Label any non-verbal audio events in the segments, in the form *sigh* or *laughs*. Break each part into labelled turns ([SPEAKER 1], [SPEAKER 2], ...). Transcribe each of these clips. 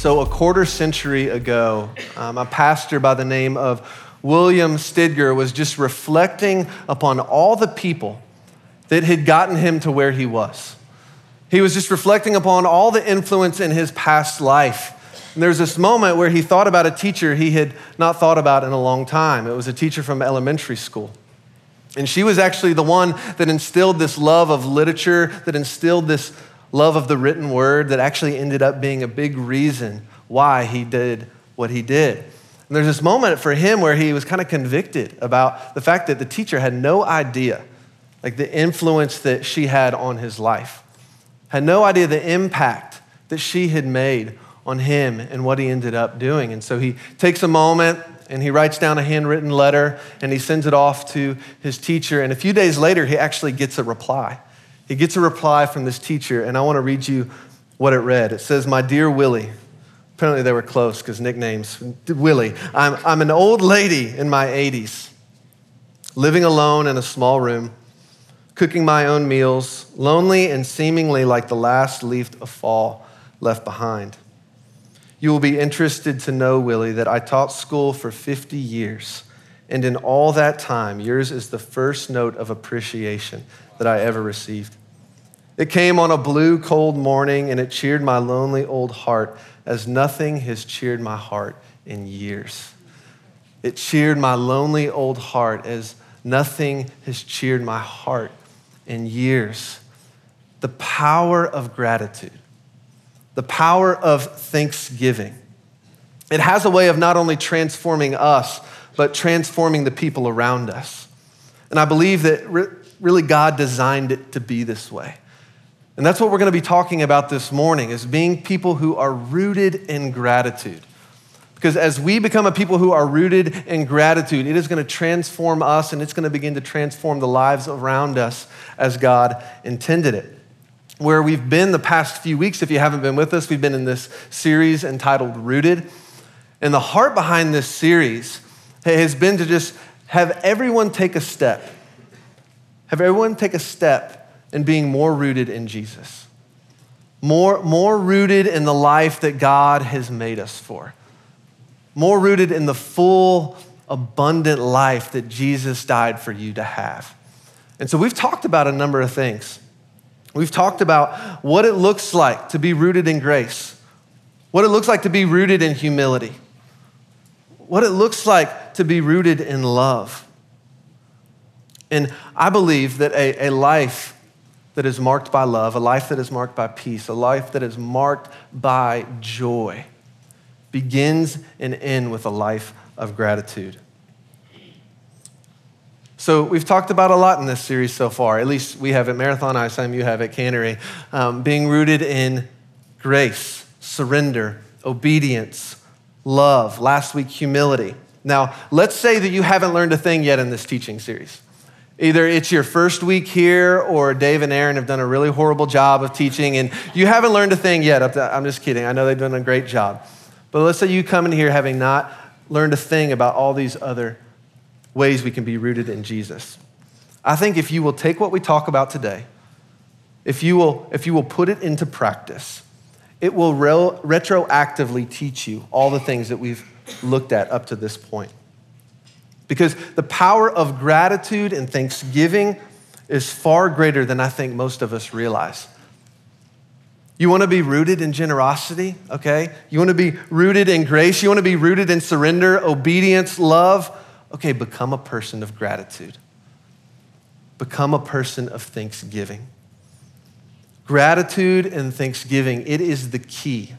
[SPEAKER 1] So, a quarter century ago, um, a pastor by the name of William Stidger was just reflecting upon all the people that had gotten him to where he was. He was just reflecting upon all the influence in his past life. And there's this moment where he thought about a teacher he had not thought about in a long time. It was a teacher from elementary school. And she was actually the one that instilled this love of literature, that instilled this love of the written word, that actually ended up being a big reason why he did what he did. And there's this moment for him where he was kind of convicted about the fact that the teacher had no idea, like the influence that she had on his life, had no idea the impact that she had made on him and what he ended up doing. And so he takes a moment and he writes down a handwritten letter and he sends it off to his teacher. And a few days later, he actually gets a reply. He gets a reply from this teacher, and I want to read you what it read. It says, My dear Willie, apparently they were close because nicknames. Willie, I'm, I'm an old lady in my 80s, living alone in a small room, cooking my own meals, lonely and seemingly like the last leaf of fall left behind. You will be interested to know, Willie, that I taught school for 50 years. And in all that time, yours is the first note of appreciation that I ever received. It came on a blue, cold morning, and it cheered my lonely old heart as nothing has cheered my heart in years. It cheered my lonely old heart as nothing has cheered my heart in years. The power of gratitude the power of thanksgiving. It has a way of not only transforming us, but transforming the people around us. And I believe that really God designed it to be this way. And that's what we're going to be talking about this morning is being people who are rooted in gratitude. Because as we become a people who are rooted in gratitude, it is going to transform us and it's going to begin to transform the lives around us as God intended it where we've been the past few weeks. If you haven't been with us, we've been in this series entitled Rooted. And the heart behind this series has been to just have everyone take a step, have everyone take a step in being more rooted in Jesus, more, more rooted in the life that God has made us for, more rooted in the full, abundant life that Jesus died for you to have. And so we've talked about a number of things. We've talked about what it looks like to be rooted in grace, what it looks like to be rooted in humility, what it looks like to be rooted in love. And I believe that a, a life that is marked by love, a life that is marked by peace, a life that is marked by joy begins and ends with a life of gratitude. So we've talked about a lot in this series so far. At least we have at Marathon ISM, you have at Cannery. Um, being rooted in grace, surrender, obedience, love. Last week, humility. Now, let's say that you haven't learned a thing yet in this teaching series. Either it's your first week here, or Dave and Aaron have done a really horrible job of teaching, and you haven't learned a thing yet. I'm just kidding. I know they've done a great job. But let's say you come in here having not learned a thing about all these other ways we can be rooted in Jesus. I think if you will take what we talk about today, if you will, if you will put it into practice, it will re- retroactively teach you all the things that we've looked at up to this point. Because the power of gratitude and thanksgiving is far greater than I think most of us realize. You want to be rooted in generosity, okay? You want to be rooted in grace. You want to be rooted in surrender, obedience, love okay, become a person of gratitude, become a person of thanksgiving. Gratitude and thanksgiving, it is the key.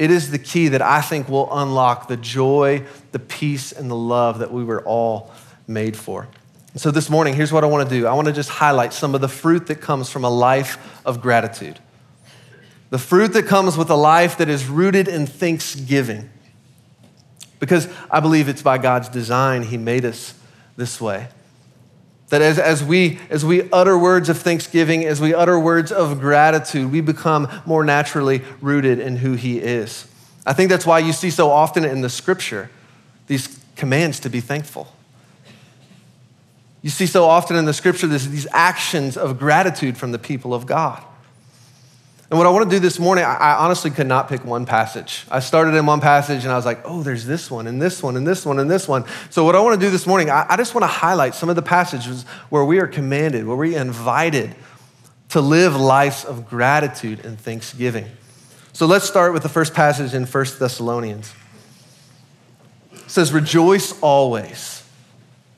[SPEAKER 1] It is the key that I think will unlock the joy, the peace, and the love that we were all made for. And so this morning, here's what I want to do I want to just highlight some of the fruit that comes from a life of gratitude. The fruit that comes with a life that is rooted in thanksgiving because I believe it's by God's design He made us this way. That as, as, we, as we utter words of thanksgiving, as we utter words of gratitude, we become more naturally rooted in who He is. I think that's why you see so often in the scripture these commands to be thankful. You see so often in the scripture this, these actions of gratitude from the people of God. And what I want to do this morning, I, honestly could not pick one passage. I started in one passage and I was like, oh, there's this one and this one and this one and this one. So, what I want to do this morning, I, I just want to highlight some of the passages where we are commanded, where we are invited to live lives of gratitude and thanksgiving. So, let's start with the first passage in 1 Thessalonians. It says, Rejoice always,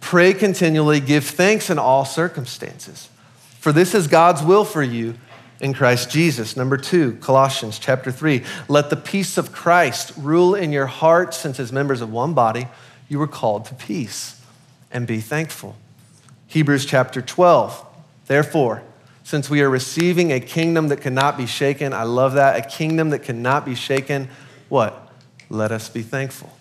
[SPEAKER 1] pray continually, give thanks in all circumstances, for this is God's will for you in Christ Jesus. Number two, Colossians chapter 3. Let the peace of Christ rule in your hearts, since as members of one body, you were called to peace, and be thankful. Hebrews chapter 12. Therefore, since we are receiving a kingdom that cannot be shaken, I love that, a kingdom that cannot be shaken, what? Let us be thankful.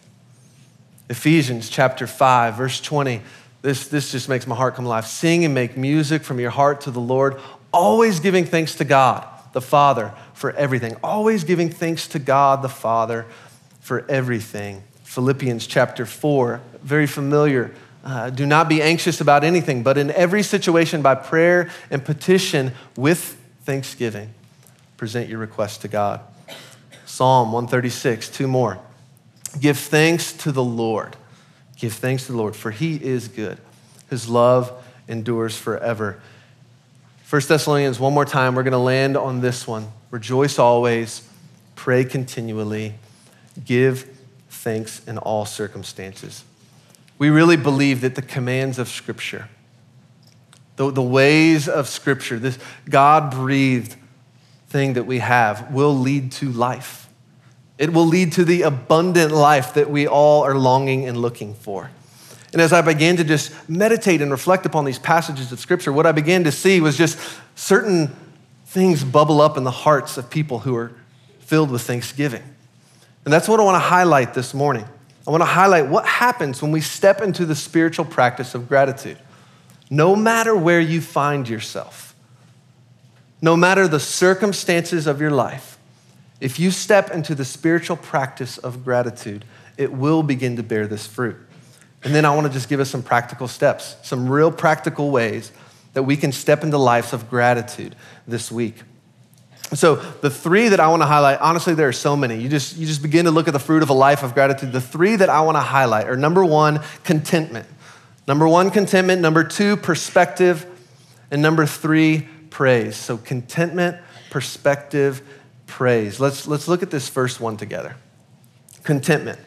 [SPEAKER 1] Ephesians chapter 5, verse 20. This, this just makes my heart come alive. Sing and make music from your heart to the Lord, always giving thanks to God, the Father, for everything. Always giving thanks to God, the Father, for everything. Philippians chapter 4, very familiar. Uh, do not be anxious about anything, but in every situation, by prayer and petition with thanksgiving, present your request to God. Psalm 136, two more. Give thanks to the Lord. Give thanks to the Lord, for he is good. His love endures forever. 1 Thessalonians, one more time, we're going to land on this one. Rejoice always, pray continually, give thanks in all circumstances. We really believe that the commands of Scripture, the, the ways of Scripture, this God breathed thing that we have, will lead to life. It will lead to the abundant life that we all are longing and looking for. And as I began to just meditate and reflect upon these passages of Scripture, what I began to see was just certain things bubble up in the hearts of people who are filled with thanksgiving. And that's what I want to highlight this morning. I want to highlight what happens when we step into the spiritual practice of gratitude. No matter where you find yourself, no matter the circumstances of your life, if you step into the spiritual practice of gratitude, it will begin to bear this fruit. And then I want to just give us some practical steps, some real practical ways that we can step into lives of gratitude this week. So the three that I want to highlight, honestly, there are so many. You just, you just begin to look at the fruit of a life of gratitude. The three that I want to highlight are number one, contentment. Number one, contentment. Number two, perspective. And number three, praise. So contentment, perspective, praise. Let's, let's look at this first one together. Contentment.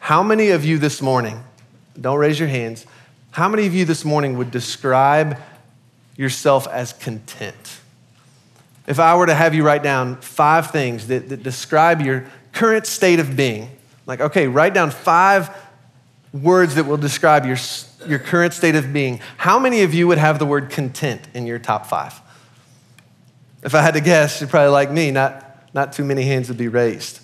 [SPEAKER 1] How many of you this morning, don't raise your hands, how many of you this morning would describe yourself as content? If I were to have you write down five things that, that describe your current state of being, like, okay, write down five words that will describe your, your current state of being, how many of you would have the word content in your top five? If I had to guess, you're probably like me, not, not too many hands would be raised.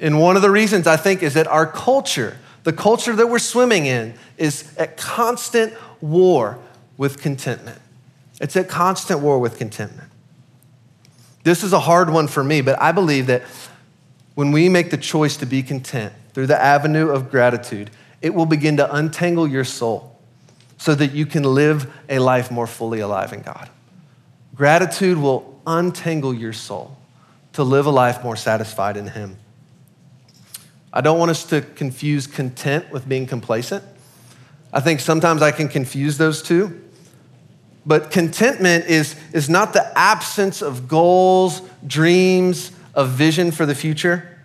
[SPEAKER 1] And one of the reasons I think is that our culture, the culture that we're swimming in, is at constant war with contentment. It's at constant war with contentment. This is a hard one for me, but I believe that when we make the choice to be content through the avenue of gratitude, it will begin to untangle your soul so that you can live a life more fully alive in God. Gratitude will untangle your soul to live a life more satisfied in Him. I don't want us to confuse content with being complacent. I think sometimes I can confuse those two. But contentment is, is not the absence of goals, dreams, of vision for the future.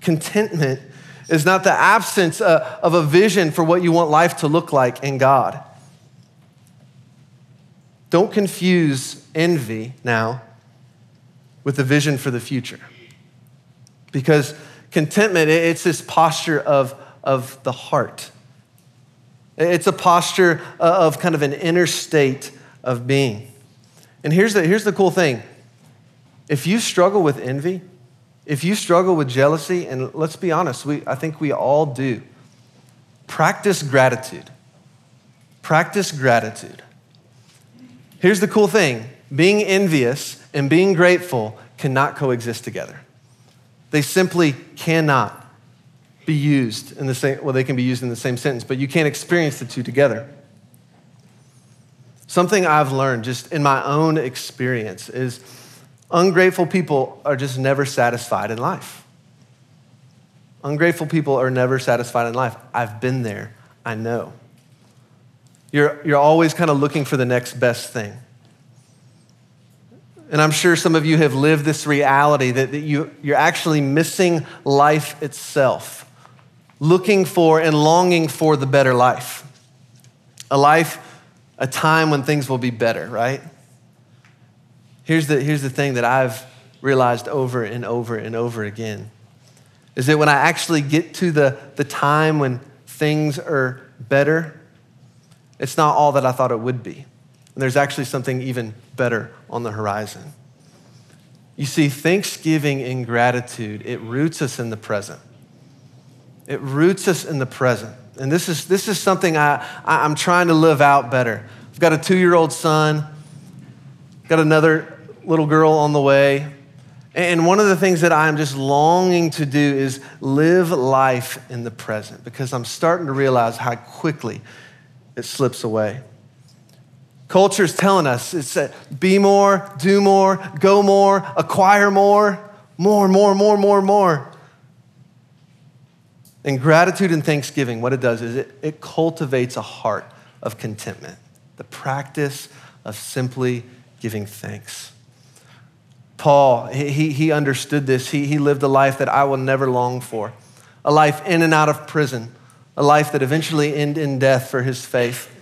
[SPEAKER 1] Contentment is not the absence uh, of a vision for what you want life to look like in God. Don't confuse envy now with the vision for the future. Because contentment, it's this posture of, of the heart. It's a posture of kind of an inner state of being. And here's the, here's the cool thing if you struggle with envy, if you struggle with jealousy, and let's be honest, we, I think we all do, practice gratitude. Practice gratitude. Here's the cool thing being envious and being grateful cannot coexist together. They simply cannot be used in the same, well, they can be used in the same sentence, but you can't experience the two together. Something I've learned just in my own experience is ungrateful people are just never satisfied in life. Ungrateful people are never satisfied in life. I've been there, I know. You're, you're always kind of looking for the next best thing. And I'm sure some of you have lived this reality that, that you, you're actually missing life itself, looking for and longing for the better life. A life, a time when things will be better, right? Here's the, here's the thing that I've realized over and over and over again is that when I actually get to the, the time when things are better, it's not all that I thought it would be. And there's actually something even better on the horizon. You see, thanksgiving and gratitude, it roots us in the present. It roots us in the present. And this is, this is something I, I, am trying to live out better. I've got a two year old son, got another little girl on the way. And one of the things that I'm just longing to do is live life in the present because I'm starting to realize how quickly it slips away. Culture is telling us it's that be more, do more, go more, acquire more, more, more, more, more, more. And gratitude and thanksgiving, what it does is it, it cultivates a heart of contentment, the practice of simply giving thanks. Paul, he, he understood this. He, he lived a life that I will never long for, a life in and out of prison, a life that eventually ended in death for his faith.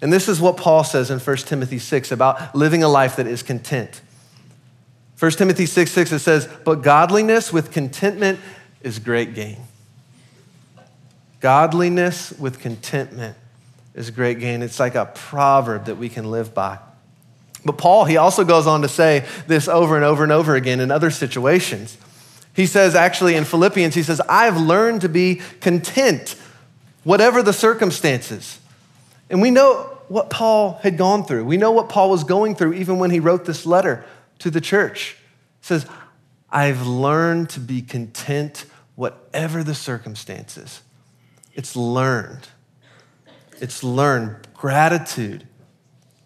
[SPEAKER 1] And this is what Paul says in 1 Timothy 6 about living a life that is content. 1 Timothy 6 6, it says, But godliness with contentment is great gain. Godliness with contentment is great gain. It's like a proverb that we can live by. But Paul, he also goes on to say this over and over and over again in other situations. He says, actually, in Philippians, he says, I've learned to be content, whatever the circumstances. And we know what Paul had gone through. We know what Paul was going through even when he wrote this letter to the church. He says, I've learned to be content, whatever the circumstances. It's learned. It's learned. Gratitude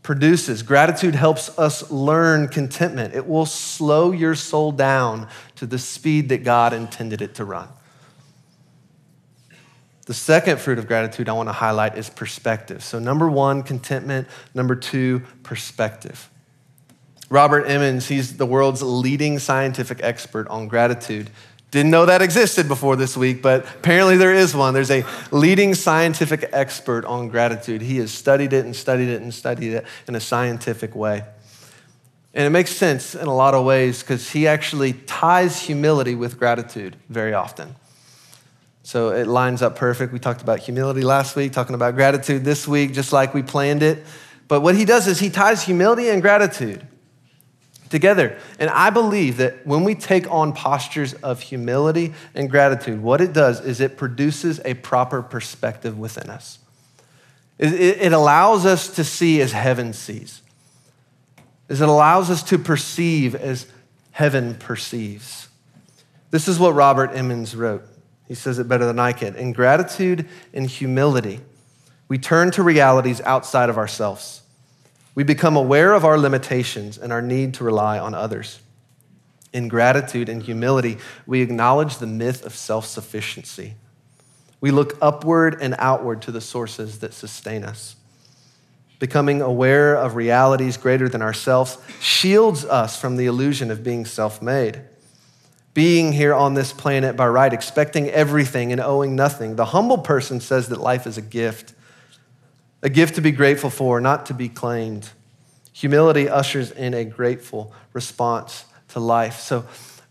[SPEAKER 1] produces. Gratitude helps us learn contentment. It will slow your soul down to the speed that God intended it to run. The second fruit of gratitude I want to highlight is perspective. So, number one, contentment. Number two, perspective. Robert Emmons, he's the world's leading scientific expert on gratitude. Didn't know that existed before this week, but apparently there is one. There's a leading scientific expert on gratitude. He has studied it and studied it and studied it in a scientific way. And it makes sense in a lot of ways because he actually ties humility with gratitude very often. So it lines up perfect. We talked about humility last week, talking about gratitude this week, just like we planned it. But what he does is he ties humility and gratitude together. And I believe that when we take on postures of humility and gratitude, what it does is it produces a proper perspective within us. It, allows us to see as heaven sees, it allows us to perceive as heaven perceives. This is what Robert Emmons wrote. He says it better than I can. In gratitude and humility, we turn to realities outside of ourselves. We become aware of our limitations and our need to rely on others. In gratitude and humility, we acknowledge the myth of self sufficiency. We look upward and outward to the sources that sustain us. Becoming aware of realities greater than ourselves shields us from the illusion of being self made. Being here on this planet by right, expecting everything and owing nothing, the humble person says that life is a gift a gift to be grateful for, not to be claimed. Humility ushers in a grateful response to life. So,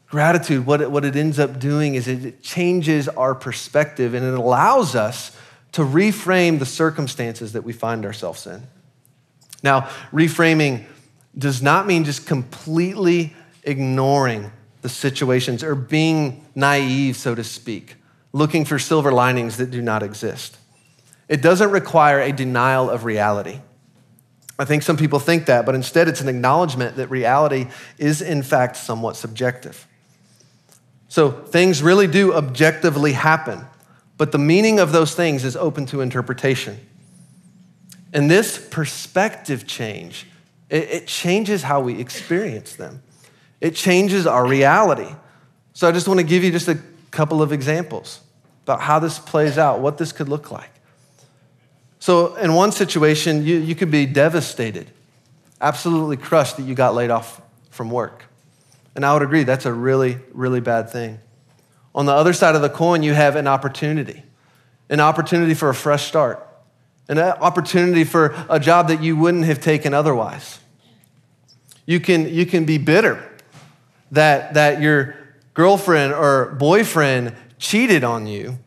[SPEAKER 1] gratitude, what it, what it ends up doing is it changes our perspective and it allows us to reframe the circumstances that we find ourselves in. Now, reframing does not mean just completely ignoring the situations or being naive, so to speak, looking for silver linings that do not exist. It doesn't require a denial of reality. I think some people think that, but instead it's an acknowledgement that reality is, in fact, somewhat subjective. So things really do objectively happen, but the meaning of those things is open to interpretation. And this perspective change, it, changes how we experience them. It changes our reality. So I just want to give you just a couple of examples about how this plays out, what this could look like. So, in one situation, you, you could be devastated, absolutely crushed that you got laid off from work. And I would agree, that's a really, really bad thing. On the other side of the coin, you have an opportunity an opportunity for a fresh start, an opportunity for a job that you wouldn't have taken otherwise. You can, you can be bitter that, that your girlfriend or boyfriend cheated on you,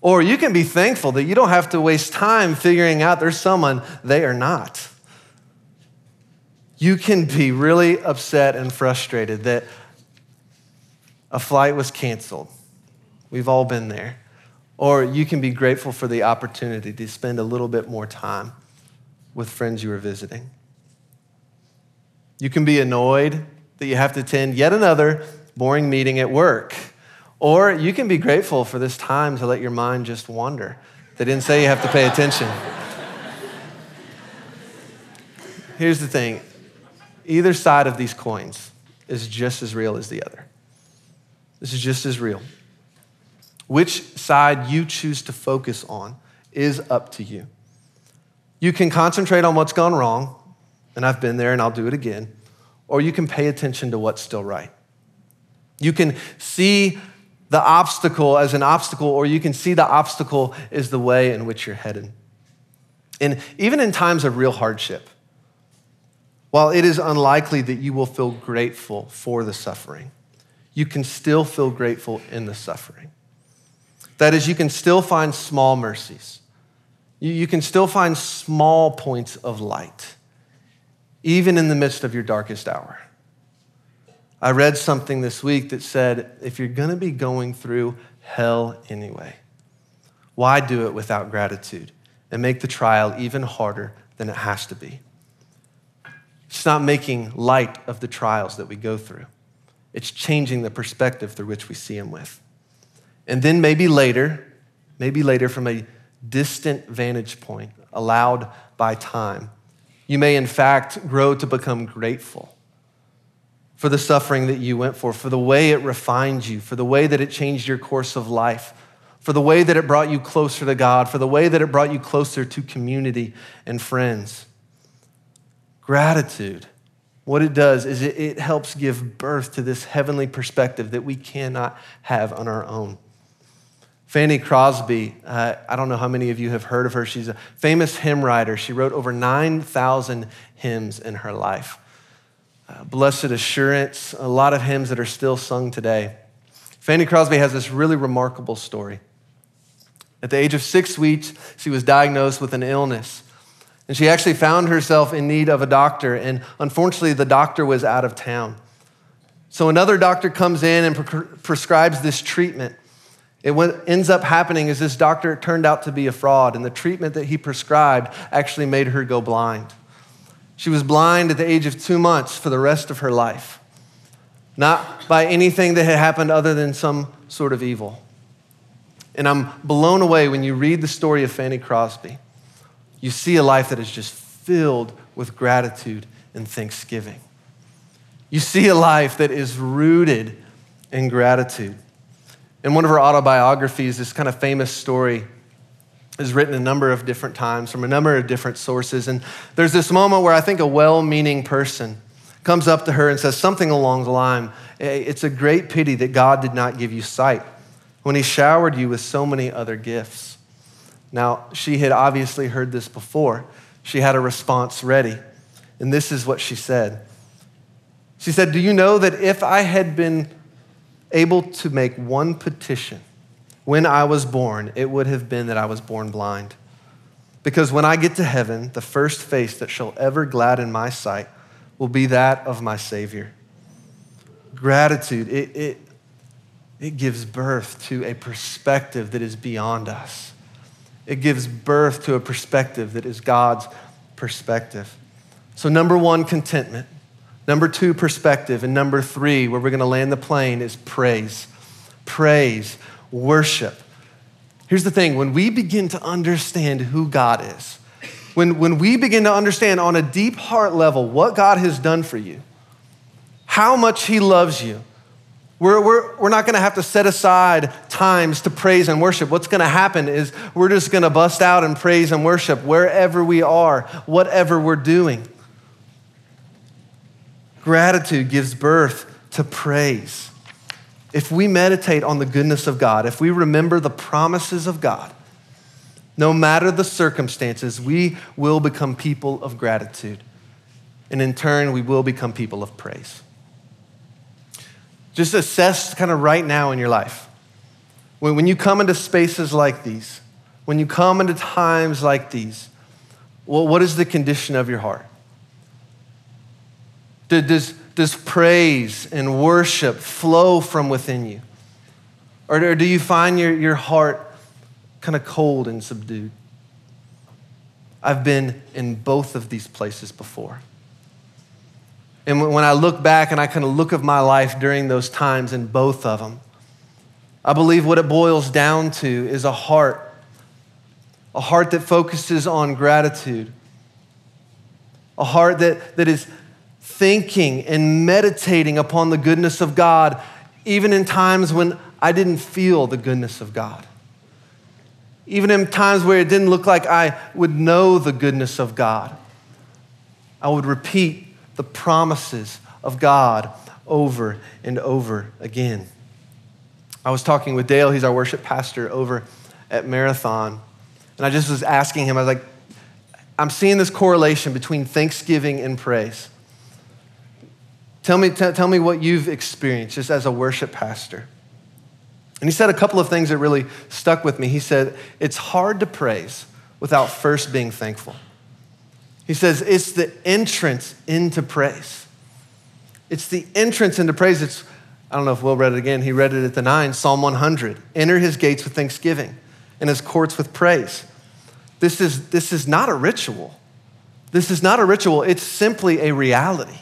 [SPEAKER 1] or you can be thankful that you don't have to waste time figuring out there's someone they are not. You can be really upset and frustrated that a flight was canceled. We've all been there. Or you can be grateful for the opportunity to spend a little bit more time with friends you were visiting. You can be annoyed that you have to attend yet another boring meeting at work. Or you can be grateful for this time to let your mind just wander. They didn't say you have to pay attention. *laughs* Here's the thing either side of these coins is just as real as the other. This is just as real. Which side you choose to focus on is up to you. You can concentrate on what's gone wrong, and I've been there and I'll do it again, or you can pay attention to what's still right. You can see the obstacle as an obstacle, or you can see the obstacle as the way in which you're headed. And even in times of real hardship, while it is unlikely that you will feel grateful for the suffering, you can still feel grateful in the suffering. That is, you can still find small mercies. You, can still find small points of light, even in the midst of your darkest hour. I read something this week that said if you're going to be going through hell anyway, why do it without gratitude and make the trial even harder than it has to be? It's not making light of the trials that we go through, it's changing the perspective through which we see them with. And then maybe later, maybe later from a distant vantage point, allowed by time, you may in fact grow to become grateful for the suffering that you went for, for the way it refined you, for the way that it changed your course of life, for the way that it brought you closer to God, for the way that it brought you closer to community and friends. Gratitude, what it does is it, it helps give birth to this heavenly perspective that we cannot have on our own. Fanny Crosby, uh, I don't know how many of you have heard of her. She's a famous hymn writer. She wrote over 9,000 hymns in her life. Uh, Blessed Assurance, a lot of hymns that are still sung today. Fanny Crosby has this really remarkable story. At the age of six weeks, she was diagnosed with an illness. And she actually found herself in need of a doctor. And unfortunately, the doctor was out of town. So another doctor comes in and pre- prescribes this treatment. It, what ends up happening is this doctor turned out to be a fraud, and the treatment that he prescribed actually made her go blind. She was blind at the age of two months for the rest of her life, not by anything that had happened other than some sort of evil. And I'm blown away when you read the story of Fanny Crosby. You see a life that is just filled with gratitude and thanksgiving. You see a life that is rooted in gratitude. In one of her autobiographies, this kind of famous story is written a number of different times from a number of different sources. And there's this moment where I think a well meaning person comes up to her and says something along the line It's a great pity that God did not give you sight when He showered you with so many other gifts. Now, she had obviously heard this before. She had a response ready. And this is what she said She said, Do you know that if I had been able to make one petition when I was born, it would have been that I was born blind. Because when I get to heaven, the first face that shall ever gladden my sight will be that of my Savior. Gratitude, it, it, it gives birth to a perspective that is beyond us. It gives birth to a perspective that is God's perspective. So, number one, contentment. Number two, perspective. And number three, where we're going to land the plane, is praise. Praise, worship. Here's the thing when we begin to understand who God is, when, when we begin to understand on a deep heart level what God has done for you, how much He loves you, we're, we're, we're not going to have to set aside times to praise and worship. What's going to happen is we're just going to bust out and praise and worship wherever we are, whatever we're doing. Gratitude gives birth to praise. If we meditate on the goodness of God, if we remember the promises of God, no matter the circumstances, we will become people of gratitude. And in turn, we will become people of praise. Just assess kind of right now in your life. When, you come into spaces like these, when you come into times like these, well, what is the condition of your heart? Does, does praise and worship flow from within you? Or, do you find your, your heart kind of cold and subdued. I've been in both of these places before. And when I look back and I kind of look at my life during those times in both of them, I believe what it boils down to is a heart, a heart that focuses on gratitude, a heart that, that is thinking and meditating upon the goodness of God, even in times when I didn't feel the goodness of God. Even in times where it didn't look like I would know the goodness of God, I would repeat the promises of God over and over again. I was talking with Dale, he's our worship pastor over at Marathon, and I just was asking him, I was like, I'm seeing this correlation between thanksgiving and praise. Tell me, t- tell me what you've experienced just as a worship pastor. And he said a couple of things that really stuck with me. He said, It's hard to praise without first being thankful. He says, It's the entrance into praise. It's the entrance into praise. It's, I don't know if Will read it again. He read it at the nine, Psalm 100. Enter his gates with thanksgiving and his courts with praise. This is, this is not a ritual. This is not a ritual, it's simply a reality.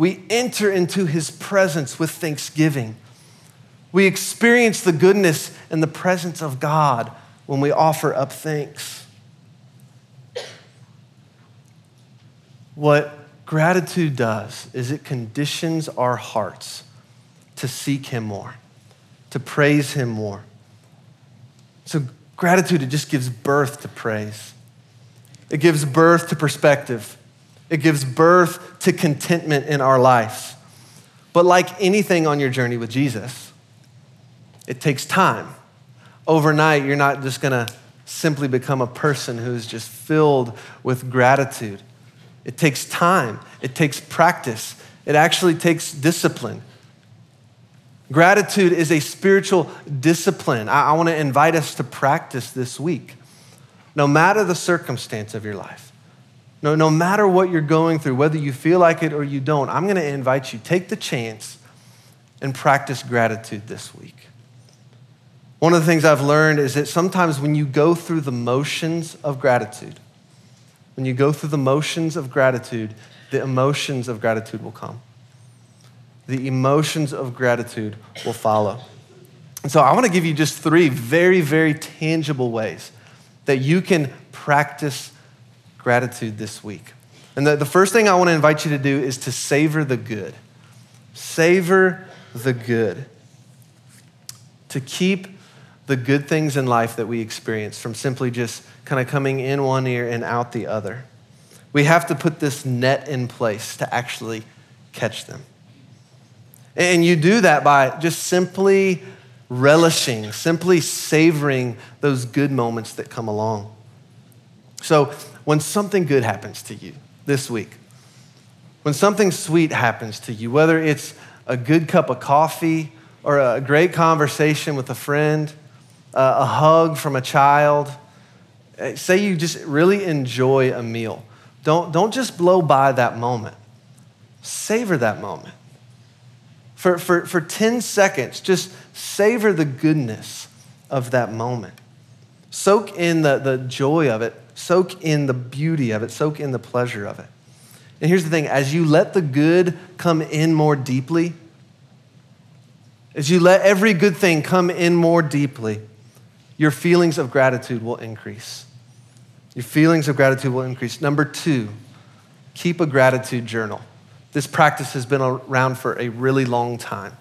[SPEAKER 1] We enter into his presence with thanksgiving we experience the goodness and the presence of God when we offer up thanks. What gratitude does is it conditions our hearts to seek Him more, to praise Him more. So, gratitude, it just gives birth to praise. It gives birth to perspective. It gives birth to contentment in our lives. But, like anything on your journey with Jesus, it takes time. Overnight, you're not just going to simply become a person who's just filled with gratitude. It takes time, it takes practice, it actually takes discipline. Gratitude is a spiritual discipline. I, I want to invite us to practice this week. No matter the circumstance of your life, no, no matter what you're going through, whether you feel like it or you don't, I'm going to invite you, take the chance and practice gratitude this week. One of the things I've learned is that sometimes when you go through the motions of gratitude, when you go through the motions of gratitude, the emotions of gratitude will come. The emotions of gratitude will follow. And so I want to give you just three very, very tangible ways that you can practice gratitude this week. And the, the first thing I want to invite you to do is to savor the good. Savor the good. To keep the good things in life that we experience from simply just kind of coming in one ear and out the other. We have to put this net in place to actually catch them. And you do that by just simply relishing, simply savoring those good moments that come along. So, when something good happens to you this week, when something sweet happens to you, whether it's a good cup of coffee or a great conversation with a friend, a hug from a child. Uh, say you just really enjoy a meal. Don't, don't just blow by that moment. Savor that moment. For, for, for 10 seconds, just savor the goodness of that moment. Soak in the, the joy of it, soak in the beauty of it, soak in the pleasure of it. And here's the thing as you let the good come in more deeply, as you let every good thing come in more deeply, your feelings of gratitude will increase. Your feelings of gratitude will increase. Number two, keep a gratitude journal. This practice has been around for a really long time.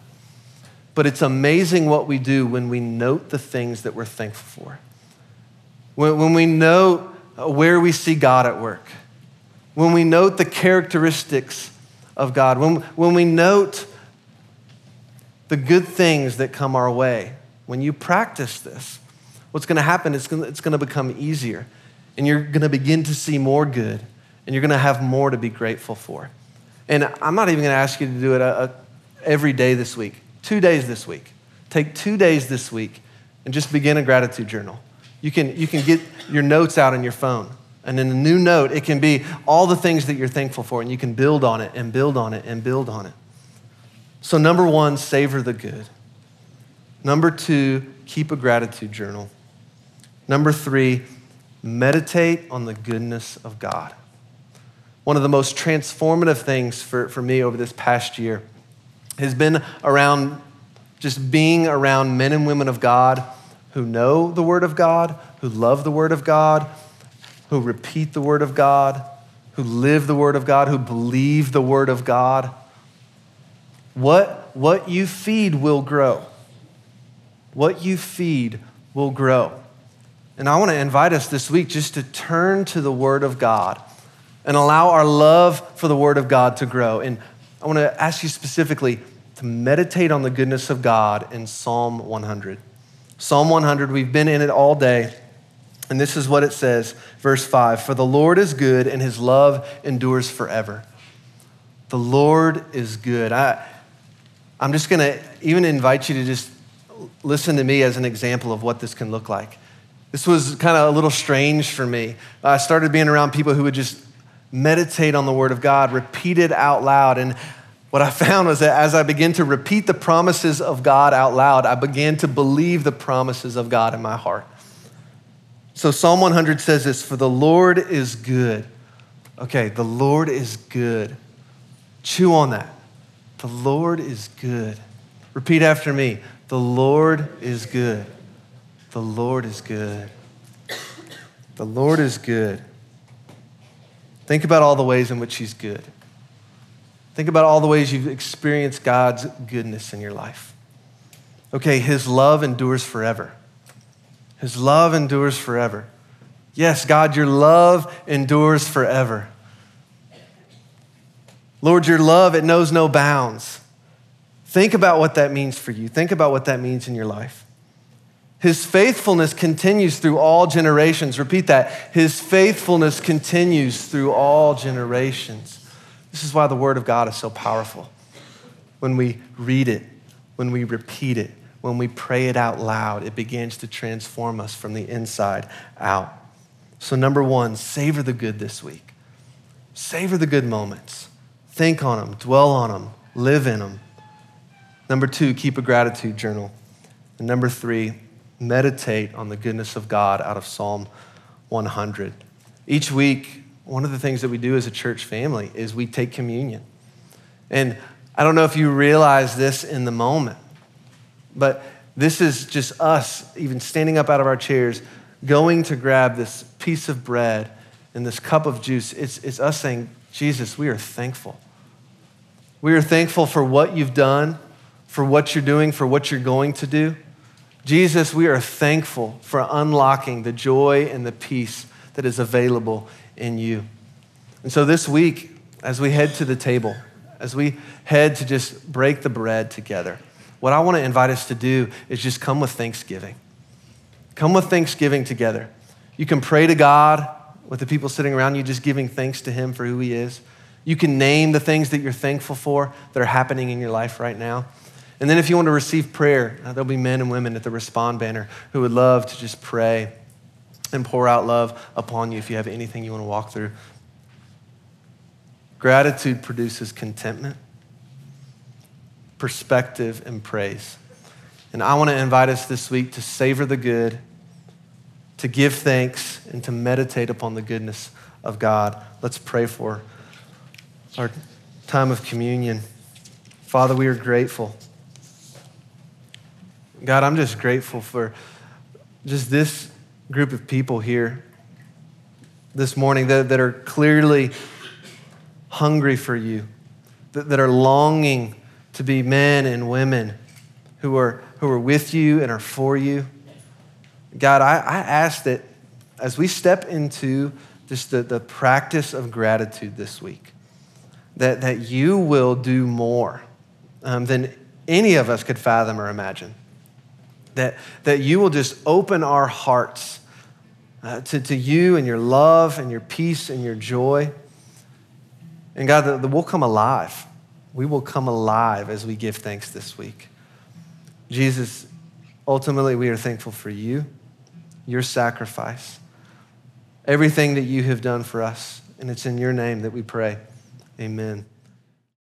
[SPEAKER 1] But it's amazing what we do when we note the things that we're thankful for. When, when we note where we see God at work, when we note the characteristics of God, when, when we note the good things that come our way, when you practice this, what's going to happen is it's going to become easier. And you're going to begin to see more good. And you're going to have more to be grateful for. And I'm not even going to ask you to do it a, uh, a, uh, every day this week, two days this week. Take two days this week and just begin a gratitude journal. You can, you can get your notes out on your phone. And in a new note, it can be all the things that you're thankful for, and you can build on it and build on it and build on it. So, number one, savor the good. Number two, keep a gratitude journal. Number three, meditate on the goodness of God. One of the most transformative things for, for me over this past year has been around just being around men and women of God who know the Word of God, who love the Word of God, who repeat the Word of God, who live the Word of God, who believe the Word of God. What, what you feed will grow. What you feed will grow. And I want to invite us this week just to turn to the Word of God and allow our love for the Word of God to grow. And I want to ask you specifically to meditate on the goodness of God in Psalm 100. Psalm 100, we've been in it all day. And this is what it says, verse 5 For the Lord is good and his love endures forever. The Lord is good. I, I'm just going to even invite you to just listen to me as an example of what this can look like. This was kind of a little strange for me. I started being around people who would just meditate on the Word of God, repeat it out loud. And what I found was that as I began to repeat the promises of God out loud, I began to believe the promises of God in my heart. So Psalm 100 says this For the Lord is good. Okay, the Lord is good. Chew on that. The Lord is good. Repeat after me. The Lord is good. The Lord is good. The Lord is good. Think about all the ways in which He's good. Think about all the ways you've experienced God's goodness in your life. Okay, His love endures forever. His love endures forever. Yes, God, your love endures forever. Lord, your love, it knows no bounds. Think about what that means for you. Think about what that means in your life. His faithfulness continues through all generations. Repeat that. His faithfulness continues through all generations. This is why the Word of God is so powerful. When we read it, when we repeat it, when we pray it out loud, it begins to transform us from the inside out. So, number one, savor the good this week. Savor the good moments. Think on them, dwell on them, live in them. Number two, keep a gratitude journal. And number three, meditate on the goodness of God out of Psalm 100. Each week, one of the things that we do as a church family is we take communion. And I don't know if you realize this in the moment, but this is just us, even standing up out of our chairs, going to grab this piece of bread and this cup of juice. It's, it's us saying, Jesus, we are thankful. We are thankful for what you've done, for what you're doing, for what you're going to do. Jesus, we are thankful for unlocking the joy and the peace that is available in you. And so this week, as we head to the table, as we head to just break the bread together, what I want to invite us to do is just come with thanksgiving. Come with thanksgiving together. You can pray to God with the people sitting around you, just giving thanks to Him for who He is. You can name the things that you're thankful for that are happening in your life right now. And then, if you want to receive prayer, uh, there'll be men and women at the Respond banner who would love to just pray and pour out love upon you if you have anything you want to walk through. Gratitude produces contentment perspective, and praise. And I want to invite us this week to savor the good, to give thanks, and to meditate upon the goodness of God. Let's pray for our time of communion. Father, we are grateful. God, I'm just grateful for just this group of people here this morning that, that are clearly hungry for you, that, that are longing to be men and women who are, who are with you and are for you. God, I, I ask that as we step into just the, the practice of gratitude this week, that, that you will do more um, than any of us could fathom or imagine. That, that you will just open our hearts uh, to, to you and your love and your peace and your joy. And God, that, that we'll come alive. We will come alive as we give thanks this week. Jesus, ultimately, we are thankful for you, your sacrifice, everything that you have done for us. And it's in your name that we pray. Amen.